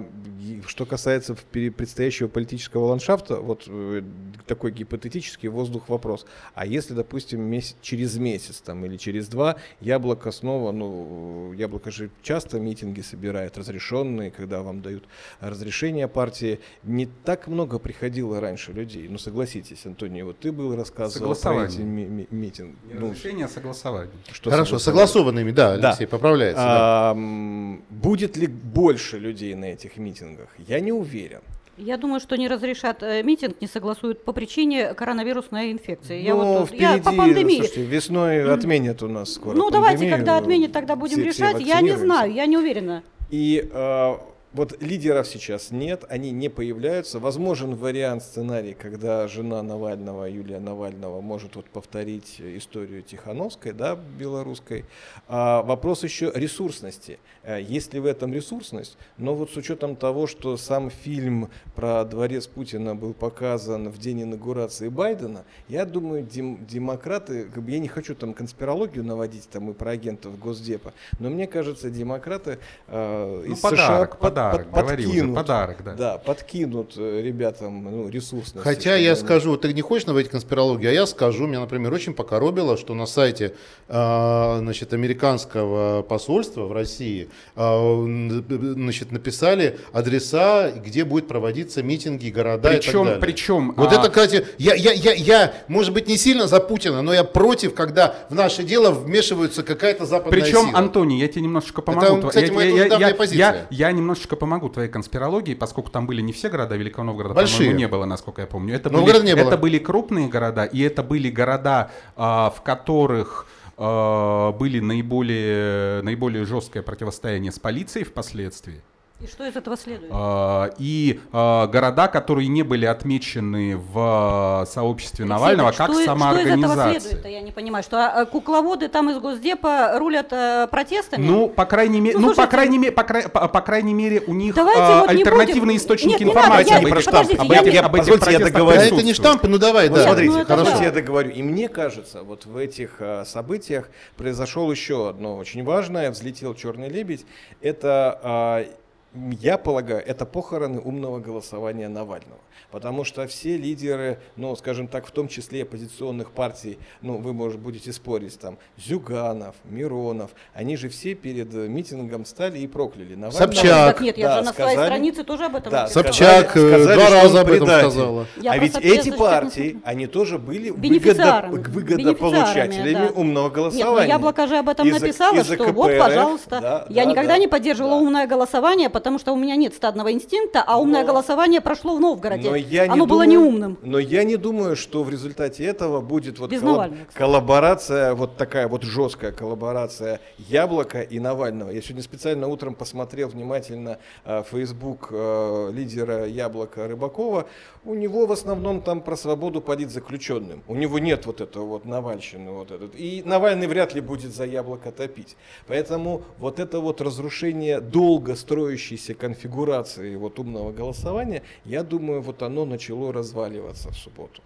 Что касается предстоящего политического ландшафта, вот э, такой гипотетический воздух вопрос. А если, допустим, месяц, через месяц там, или через два яблоко снова, ну, яблоко же часто митинги собирает, разрешенные, когда вам дают разрешение партии, не так много приходило раньше людей. Ну, согласитесь, Антоний, вот ты был рассказывал про эти ми- ми- митинги. Ну, Решение согласования. что Хорошо, согласованными, да, Да. Алексей поправляется. да. А, м, будет ли больше людей на этих митингах? Я не уверен. Я думаю, что не разрешат э, митинг, не согласуют по причине коронавирусной инфекции. я, Ну, вот, тут- я впереди, по пандемии. слушайте, весной отменят у нас скоро ну, давайте, пандемию, когда отменят, тогда будем все- все решать. Я не знаю, я не уверена. И э, вот лидеров сейчас нет, они не появляются. Возможен вариант сценарий, когда жена Навального, Юлия Навального, может вот повторить историю Тихановской, да, белорусской. А вопрос еще ресурсности. Э, Есть ли в этом ресурсность? Но вот с учетом того, что сам фильм про дворец Путина был показан в день инаугурации Байдена, я думаю, дем- демократы, как бы я не хочу там конспирологию наводить там и про агентов Госдепа, но мне кажется, демократы э, Ну, из подарок, США под- подарок, под- говори уже, подкинут, подарок, да. да, подкинут э, ребятам ну, ресурсность. Хотя я скажу, ты не хочешь наводить конспирологию, а я скажу, меня, например, очень покоробило, что на сайте э, значит, американского посольства в России э, значит, написали адреса, где будет проводиться митинги, города и так Причем, далее. причем, Вот а, это, кстати, я, я, я, я, может быть, не сильно за Путина, но я против, когда в наше дело вмешивается какая-то западная Причем, сила. Антоний, я тебе немножечко помогу. Тво- кстати, я, моя я- я- я- позиция. я- я немножечко помогу твоей конспирологии, поскольку там были не все города Великого Новгорода, Большие. по-моему, не было, насколько я помню. Это были, не было. это были крупные города, и это были города, а, в которых а, были наиболее, наиболее жесткое противостояние с полицией впоследствии. И что из этого следует? А, И а, города, которые не были отмечены в а, сообществе Навального Алексей, как что, самоорганизация. Что из этого следует-то, я не понимаю, что кукловоды там из Госдепа рулят э, протестами? Ну, по крайней мере, Ну, ну, по крайней мере, по, край- по- по крайней мере, у них Давайте а, вот не альтернативные будем- источники Нет, не надо, информации. я- об этих- подождите, об я этих- не- об этих позвольте, я договорю. Это не штампы, ну давай, Вот да. смотрите, ну, это хорошо, да. я договорю. И мне кажется, вот в этих а, событиях произошел еще одно очень важное. Взлетел черный лебедь. Это а, я полагаю, это похороны умного голосования Навального. Потому что все лидеры, ну, скажем так, в том числе оппозиционных партий, ну, вы, может, будете спорить, там, Зюганов, Миронов, они же все перед э, митингом стали и прокляли Навального. Собчак. Так нет, я Да, же на своей сказали. странице тоже об этом Да, написала. Собчак, э, сказали, два раза об этом предатель. сказала. Я а ведь эти партии, они тоже были выгодо, выгодополучателями да. умного Нет, ну голосования. Яблоко же об этом Из-за- написало, из-за что вот, КПРФ, пожалуйста. да, я да, никогда да, не поддерживала да. умное голосование, потому что у меня нет стадного инстинкта, а умное Но- голосование прошло в Новгороде. Но я не Оно было думаю- неумным. Но я не думаю, что в результате этого будет вот Без коллаб- Навального, кстати. коллаборация, вот такая вот жесткая коллаборация Яблока и Навального. Я сегодня специально утром посмотрел внимательно э, Facebook э, лидера Яблока Рыбакова. У него в основном там про свободу политзаключенным. У него нет вот этого вот Навальщины. Вот этот. И Навальный вряд ли будет за Яблоко топить. Поэтому вот это вот разрушение долго строящейся конфигурации вот умного голосования, я думаю, вот оно начало разваливаться в субботу.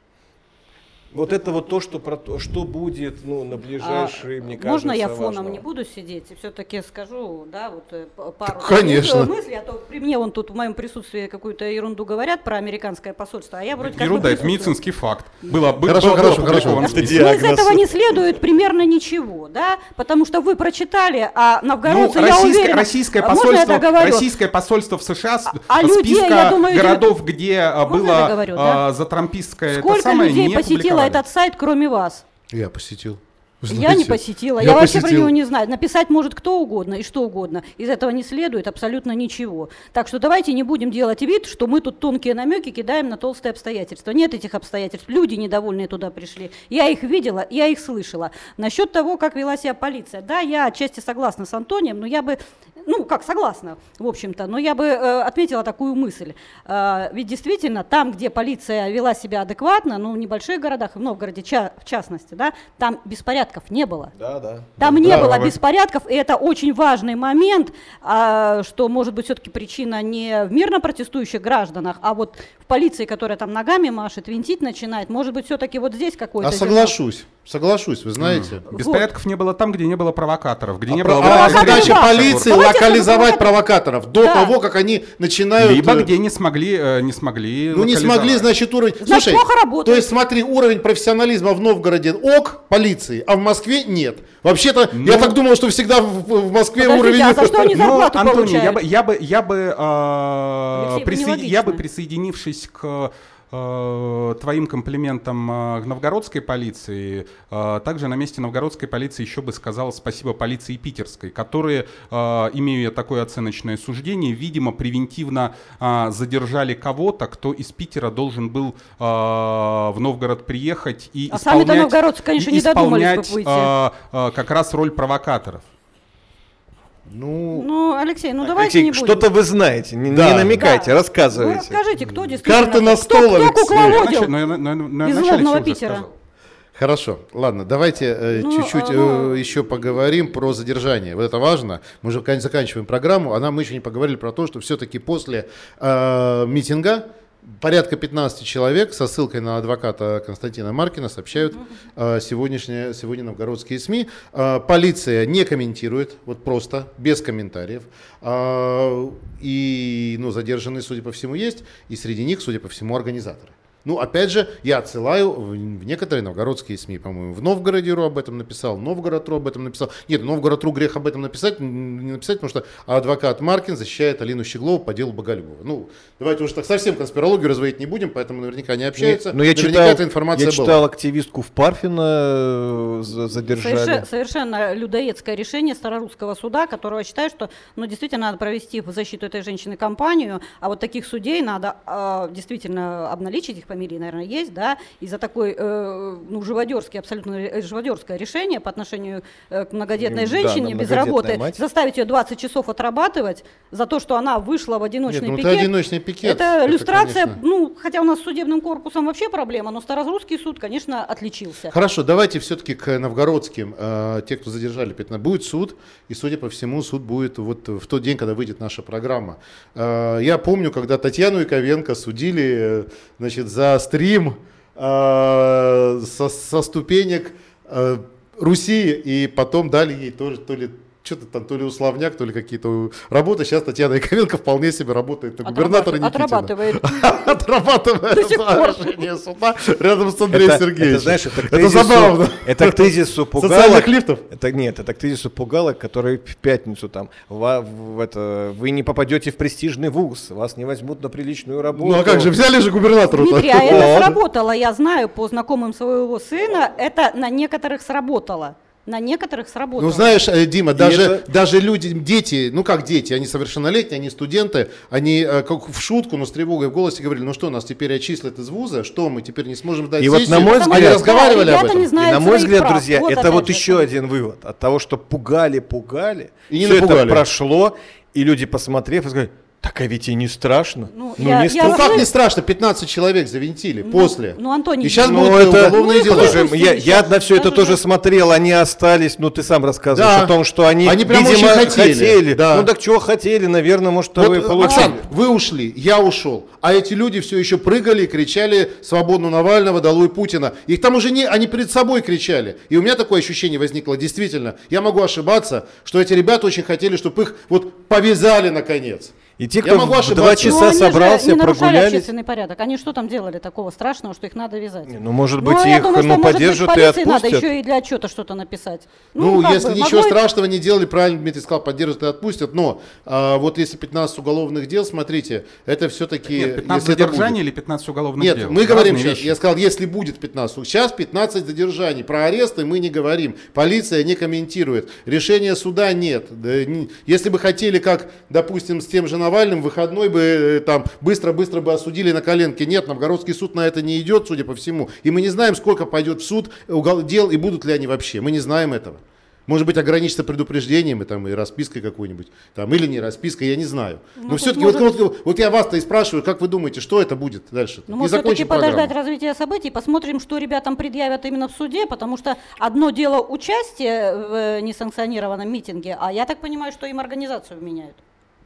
Вот это вот то, что про то, что будет, ну, на ближайшие, мне кажется, А, Можно я фоном важного. не буду сидеть и все-таки скажу, да, вот э, пару конечно. э, мыслей, а то при мне вон тут в моем присутствии какую-то ерунду говорят про американское посольство, а я вроде как бы Ерунда, это присутствую. медицинский факт. Было, бы- Хорошо, было хорошо, опубликовано хорошо. Это Ну, из диагноз. этого не следует примерно ничего, да, потому что вы прочитали, а Ну, новгородцы, я российское, уверена, российское, а можно я посольство, российское посольство в США с- а людей, списка я думаю, городов, где а, я было а, да? за трампистское это Сколько самое, людей не посетило. Этот сайт, кроме вас? Я посетил. Вы Я знаете, не посетила, я, вообще про посетил. него не знаю. Написать может кто угодно и что угодно. Из этого не следует абсолютно ничего. Так что давайте не будем делать вид, что мы тут тонкие намеки кидаем на толстые обстоятельства. Нет этих обстоятельств. Люди недовольные туда пришли. Я их видела, я их слышала. Насчет того, как вела себя полиция. Да, я отчасти согласна с Антонием, но я бы, ну как согласна, в общем-то, но я бы э, отметила такую мысль. Э, ведь действительно, там, где полиция вела себя адекватно, ну в небольших городах, в Новгороде ча- в частности, да, там беспорядков не было. Да, да. Там не Да, было вы- беспорядков, и это очень важный момент, а, что может быть все-таки причина не в мирно протестующих гражданах, а вот в полиции, которая там ногами машет, винтить начинает. Может быть, все-таки вот здесь какой-то. А соглашусь, соглашусь, вы знаете. Беспорядков не было там, где не было провокаторов, где не А было... про- а власти, задача да. полиции Давайте, локализовать провокаторов до Да. того, как они начинают... Либо э, где не смогли, э, не смогли Ну не смогли, значит, уровень... Значит, плохо работает. то есть смотри, уровень профессионализма в Новгороде ок, полиции, а в Москве нет. Вообще-то, я так думал, что всегда в, в Москве Подождите, уровень... а за что они (laughs) Ну, зарплату Антоний, я бы, я бы, я бы, э, Алексей, нелогично. я бы присоединившись к э, твоим комплиментам э, к новгородской полиции, э, также на месте новгородской полиции еще бы сказал спасибо полиции питерской, которые, э, имея такое оценочное суждение, видимо, превентивно э, задержали кого-то, кто из Питера должен был э, в Новгород приехать и А сами-то исполнять, новгородцы, конечно, и не додумались бы исполнять, выйти. э, э, как раз роль провокаторов. Ну, Ну, Алексей, ну давайте Алексей, не будем. что-то вы знаете, не, не Да. намекайте, Да. Вы рассказывайте. расскажите, кто действительно... Карты на кто- стол, кто, Алексей. кукловодил? Я на- на- на- на- Из уже Питера. сказал. Хорошо, ладно, давайте э, Ну, чуть-чуть а, ну- э, еще поговорим про задержание. Вот это важно. Мы же заканчиваем программу, а нам мы еще не поговорили про то, что все-таки после э, митинга порядка 15 человек со ссылкой на адвоката Константина Маркина сообщают э, сегодняшние, сегодня новгородские СМИ. Э, полиция не комментирует, вот просто, без комментариев. Э, и ну, задержанные, судя по всему, есть, и среди них, судя по всему, организаторы. Ну, опять же, я отсылаю в, в некоторые новгородские СМИ, по-моему, в Новгороде.ру об этом написал, Новгород.ру об этом написал. Нет, Новгород.ру грех об этом написать, не написать, потому что адвокат Маркин защищает Алину Щеглову по делу Боголюбова. Ну, давайте уже так совсем конспирологию разводить не будем, поэтому наверняка они общаются. Но Ну, я наверняка читал, эта информация я была. читал активистку в Парфино э, за- задержали. Соверше- совершенно людоедское решение старорусского суда, которого считаю, что ну, действительно надо провести в защиту этой женщины кампанию, а вот таких судей надо э, действительно обналичить, их фамилии, наверное, есть, да, и за такой, э, ну, живодерский, абсолютно э, живодерское решение по отношению э, к многодетной Да, женщине она без работы, мать. заставить ее 20 часов отрабатывать за то, что она вышла в одиночный Нет, ну, это пикет. одиночный пикет, Это это, иллюстрация, конечно. ну, хотя у нас с судебным корпусом вообще проблема, но Старорусский суд, конечно, отличился. Хорошо, давайте все-таки к новгородским. Э, те, кто задержали 15, будет суд, и, судя по всему, суд будет вот в тот день, когда выйдет наша программа. Э, я помню, когда Татьяну Яковенко судили э, значит, за стрим э, со, со ступенек э, Руси, и потом дали ей тоже то ли что-то там, то ли условняк, то ли какие-то работы. Сейчас Татьяна Яковенко вполне себе работает на губернатора Отрабатывает- Никитина. Отрабатывает. (laughs) Отрабатывает решение суда рядом с Андреем Сергеевичем. это, знаешь, это, забавно. Это к тезису пугалок. (laughs) Социальных лифтов? Это нет, это к тезису пугалок, который в пятницу там, в это, вы не попадете в престижный вуз, вас не возьмут на приличную работу. Ну а как же, взяли же губернатора Дмитрий, а это (laughs) сработало, я знаю по знакомым своего сына, это на некоторых сработало. На некоторых сработало. Ну знаешь, э, Дима, даже, это- даже люди, дети, ну как дети, они совершеннолетние, они студенты, они э, как в шутку, но с тревогой в голосе говорили, ну что, нас теперь отчислят из вуза, что мы теперь не сможем дать И вот сессию?» на мой Они взгляд- разговаривали Да, об этом. не знают И на мой взгляд, прав. друзья, Вот это вот же, еще один вывод от того, что пугали, пугали, И не все это напугали. прошло, и люди, посмотрев, и сказали, Так а ведь и не страшно. Ну, Ну, я- не я страшно. Ну как не страшно, 15 человек завинтили после. ну, Антоний, И сейчас ну, будут Ну, это, уголовные ну, дела. Слушай, я, я на все это тоже же- смотрел, они остались, ну ты сам рассказываешь Да. о том, что они, Они прям видимо, очень хотели, да. Ну так чего хотели, наверное, может, Вот, вы получили. Оксан, вы ушли, я ушел, а эти люди все еще прыгали и кричали «Свободу Навального, долой Путина». Их там уже не, они перед собой кричали. И у меня такое ощущение возникло, действительно, я могу ошибаться, что эти ребята очень хотели, чтобы их вот повязали наконец. И те, Я кто могу в два Ну, часа они же собрался, не нарушали прогулялись. общественный порядок. Они что там делали такого страшного, что их надо вязать? Ну, может Ну, быть, я их думаю, что, ну, может быть, поддержат и полиции надо отпустят. еще и для отчета что-то написать. Ну, как если бы, ничего могло- страшного не делали, правильно Дмитрий сказал, поддержат и отпустят. Но а, вот если 15 уголовных дел, смотрите, это все-таки... Нет, 15 если это задержаний или 15 уголовных Нет, дел? мы говорим Разные сейчас, вещи. я сказал, если будет 15. Сейчас 15 задержаний. Про аресты мы не говорим. Полиция не комментирует. Решения суда нет. Не- Если бы хотели, как, допустим, с тем же Навальным, выходной бы э, там быстро-быстро бы осудили на коленке. Нет, Новгородский суд на это не идет, судя по всему. И мы не знаем, сколько пойдет в суд дел и будут ли они вообще. Мы не знаем этого. Может быть, ограничиться предупреждением и, там, и распиской какой-нибудь, там, или не распиской, я не знаю. Но тут все-таки, может- вот, вот- вот я вас-то и спрашиваю, как вы думаете, что это будет дальше? Ну, может, все-таки подождать развития событий, посмотрим, что ребятам предъявят именно в суде, потому что одно дело участие в э, несанкционированном митинге, а я так понимаю, что им организацию меняют.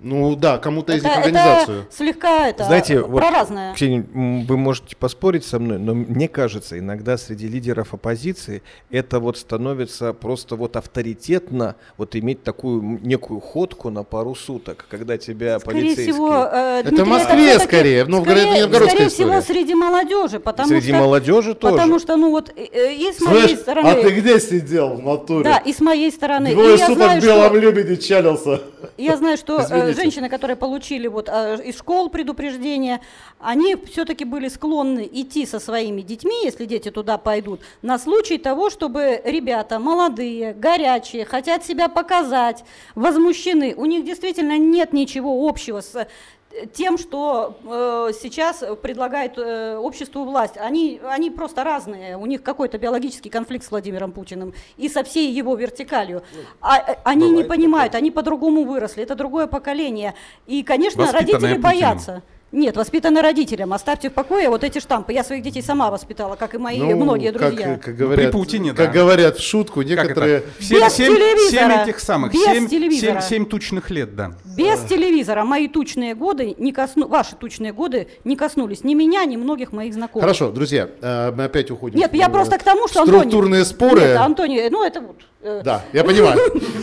Ну да, кому-то из это, них это организацию. слегка это Знаете, вот, про разное. Ксения, вы можете поспорить со мной, но мне кажется, иногда среди лидеров оппозиции это вот становится просто вот авторитетно, вот иметь такую некую ходку на пару суток, когда тебя Скорее полицейские... всего, э, Это Дмитрий, в Москве всё-таки скорее, в Новгороде это не скорее- Скорее история. всего, среди молодежи, потому Среди что... молодежи тоже. Потому что, ну вот, э, и с моей Слышь, стороны... а ты где сидел в натуре? Да, и с моей стороны. Двое и суток знаю, в белом что, лебеде чалился. я знаю, что э, Извините. женщины, которые получили вот э, из школ предупреждения, они все-таки были склонны идти со своими детьми, если дети туда пойдут, на случай того, чтобы ребята молодые, горячие, хотят себя показать, возмущены. У них действительно нет ничего общего с тем, что э, сейчас предлагает э, обществу власть. Они, они просто разные. У них какой-то биологический конфликт с Владимиром Путиным и со всей его вертикалью. А, э, они не понимают, они по-другому выросли. Это другое поколение. И, конечно, Воспитанное родители Путиным. боятся. Нет, воспитаны родителям. Оставьте в покое вот эти штампы. Я своих детей сама воспитала, как и мои Ну, многие как- друзья. Как, говорят, Путине, как да. говорят в шутку, Как некоторые... Семь, Без семь- телевизора. семь этих самых, Без семь, телевизора. семь- семь тучных лет, да. Без телевизора мои тучные годы не косну... ваши тучные годы не коснулись ни меня, ни многих моих знакомых. Хорошо, друзья, э, мы опять уходим. Нет, в, я просто к тому, что Структурные Антоний... споры. Нет, Антоний, ну это вот. Э, Да, я понимаю.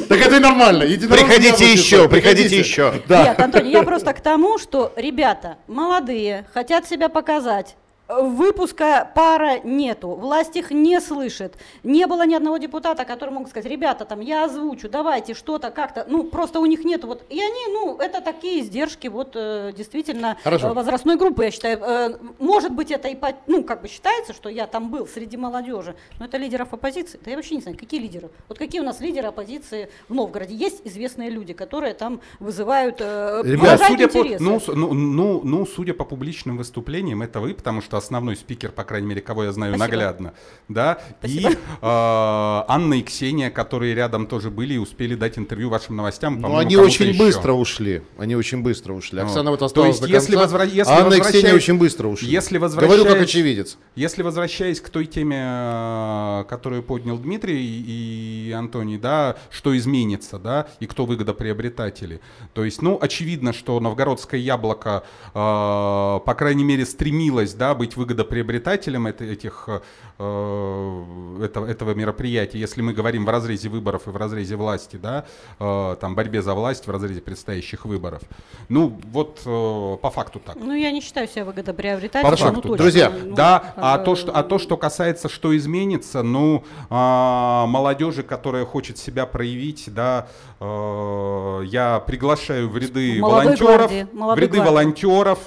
Так это и нормально. Приходите еще, приходите еще. Да. Нет, Антоний, я просто к тому, что ребята молодые, хотят себя показать. Выпуска пара нету, власть их не слышит. Не было ни одного депутата, который мог сказать, ребята, там, я озвучу, давайте что-то как-то. Ну, просто у них нету. Вот, и они, ну, это такие издержки вот э, действительно Хорошо. э, возрастной группы, я считаю. Э, может быть, это и, по- ну, как бы считается, что я там был среди молодежи, но это лидеров оппозиции. Да я вообще не знаю, какие лидеры. Вот какие у нас лидеры оппозиции в Новгороде. Есть известные люди, которые там вызывают, Ребят, судя по, ну, ну, ну, ну, судя по публичным выступлениям, это вы, потому что основной спикер, по крайней мере, кого я знаю Спасибо. наглядно, да, и э, Анна и Ксения, которые рядом тоже были и успели дать интервью вашим новостям. Ну, по-моему, они очень еще. быстро ушли. Они очень быстро ушли. Ну, Оксана вот то осталась есть, до если конца. возвра- если Анна и Ксения очень быстро ушли. Если Говорю как очевидец. Если возвращаясь к той теме, э, которую поднял Дмитрий и Антоний, да, что изменится, да, и кто выгодоприобретатели. То есть, ну, очевидно, что новгородское яблоко, э, по крайней мере, стремилось, да, быть выгодоприобретателем это- этих, э, этого, этого мероприятия, если мы говорим в разрезе выборов и в разрезе власти, да, э, там, борьбе за власть в разрезе предстоящих выборов. Ну, вот э, по факту так. Ну, я не считаю себя выгодоприобретателем. По ну, факту. точно. Друзья, Ну, Да, а то, что, а то, что касается, что изменится, ну, а, молодежи, которая хочет себя проявить, да, я приглашаю в ряды Молодой волонтеров, гвардии, в ряды гвардии. волонтеров,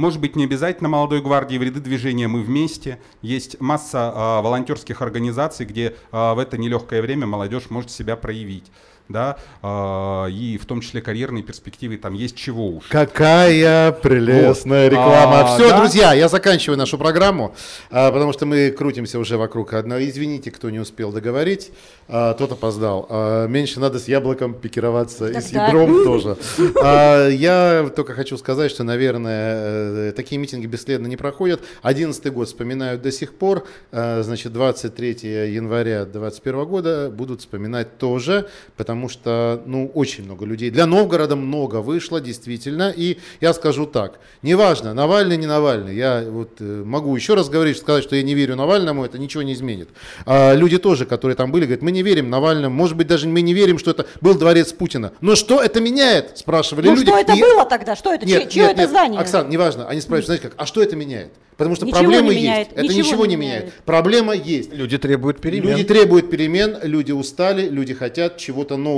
может быть, не обязательно молодой гвардии, в ряды движения «Мы вместе». Есть масса а, волонтерских организаций, где а, в это нелегкое время молодежь может себя проявить. Да, а, и в том числе карьерные перспективы там есть чего уж. Какая прелестная Вот. реклама. А, Все, да. друзья, я заканчиваю нашу программу, а, потому что мы крутимся уже вокруг одного. Извините, кто не успел договорить, а, тот опоздал. А, меньше надо с яблоком пикироваться и с Тогда- ядром тоже. А, я только хочу сказать, что, наверное, э, такие митинги бесследно не проходят. Одиннадцатый год вспоминают до сих пор. А, Значит, 23 января 2021 года будут вспоминать тоже, потому что, ну, очень много людей. Для Новгорода много вышло, действительно. И я скажу так, неважно, Навальный, не Навальный. Я вот э, могу еще раз говорить, сказать, что я не верю Навальному, это ничего не изменит. А люди тоже, которые там были, говорят, мы не верим Навальному, может быть, даже мы не верим, что это был дворец Путина. Но что это меняет, спрашивали Ну люди. что это И- было тогда? Что это? нет, Чье нет, это нет, здание? Оксан, неважно. Они спрашивают, знаете как, а что это меняет? Потому что Ничего проблемы не меняет, есть. Это ничего, ничего не не меняет. меняет. Проблема есть. Люди требуют перемен. Люди требуют перемен, люди устали, люди хотят чего-то нового.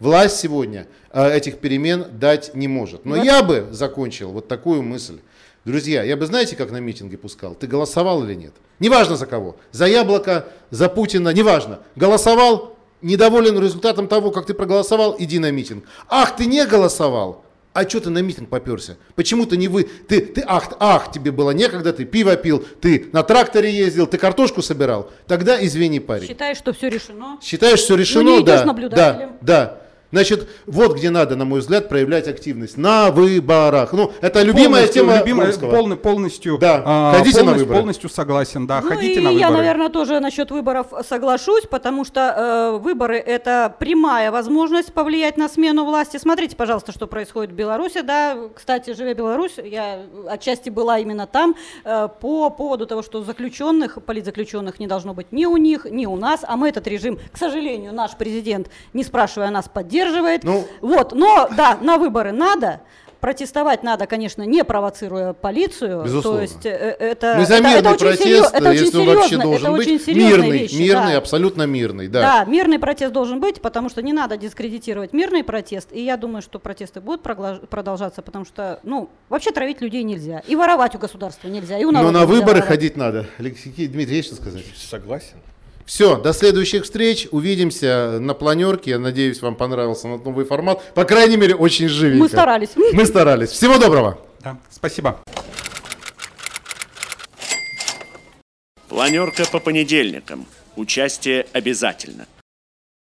Власть сегодня э, этих перемен дать не может. Но я бы закончил вот такую мысль. Друзья, я бы знаете, как на митинге пускал? Ты голосовал или нет? Неважно за кого. За Яблоко, за Путина, неважно. Голосовал, недоволен результатом того, как ты проголосовал, иди на митинг. Ах, ты не голосовал? А что ты на митинг поперся? Почему ты не вы? Ты, ты, ах, ах, тебе было некогда, ты пиво пил, ты на тракторе ездил, ты картошку собирал. Тогда извини, парень. Считаешь, что все решено? Считаешь, все решено? Ну, да, наблюдателем. да, да. Значит, вот где надо, на мой взгляд, проявлять активность. На выборах. Ну, это любимая Полностью, тема любимая, Русского. полный- полностью, Да, а, ходите на полностью, выборы. полностью согласен, да, Ну ходите и на я, выборы. наверное, тоже насчет выборов соглашусь, потому что э, выборы это прямая возможность повлиять на смену власти. Смотрите, пожалуйста, что происходит в Беларуси. Да, кстати, живя в Беларусь, я отчасти была именно там э, по поводу того, что заключенных, политзаключенных не должно быть ни у них, ни у нас, а мы этот режим, к сожалению, наш президент, не спрашивая нас, поддерживает. Ну, Вот, но да, на выборы надо. Протестовать надо, конечно, не провоцируя полицию. Безусловно. То есть э, э, это, Ну, это- мирный это очень протест, серьез- это очень если он вообще должен это быть, очень серьезная мирный, вещь, мирный, да. абсолютно мирный, да. Да, мирный протест должен быть, потому что не надо дискредитировать мирный протест. И я думаю, что протесты будут продолжаться, потому что, ну, вообще травить людей нельзя. И воровать у государства нельзя. И у Но на выборы воровать. ходить надо. Алексей Дмитрий, есть что сказать? Согласен. Все, до следующих встреч. Увидимся на планерке. Я надеюсь, вам понравился наш новый формат. По крайней мере, очень живенько. Мы старались. Мы старались. Всего доброго. Да, спасибо. Планерка по понедельникам. Участие обязательно.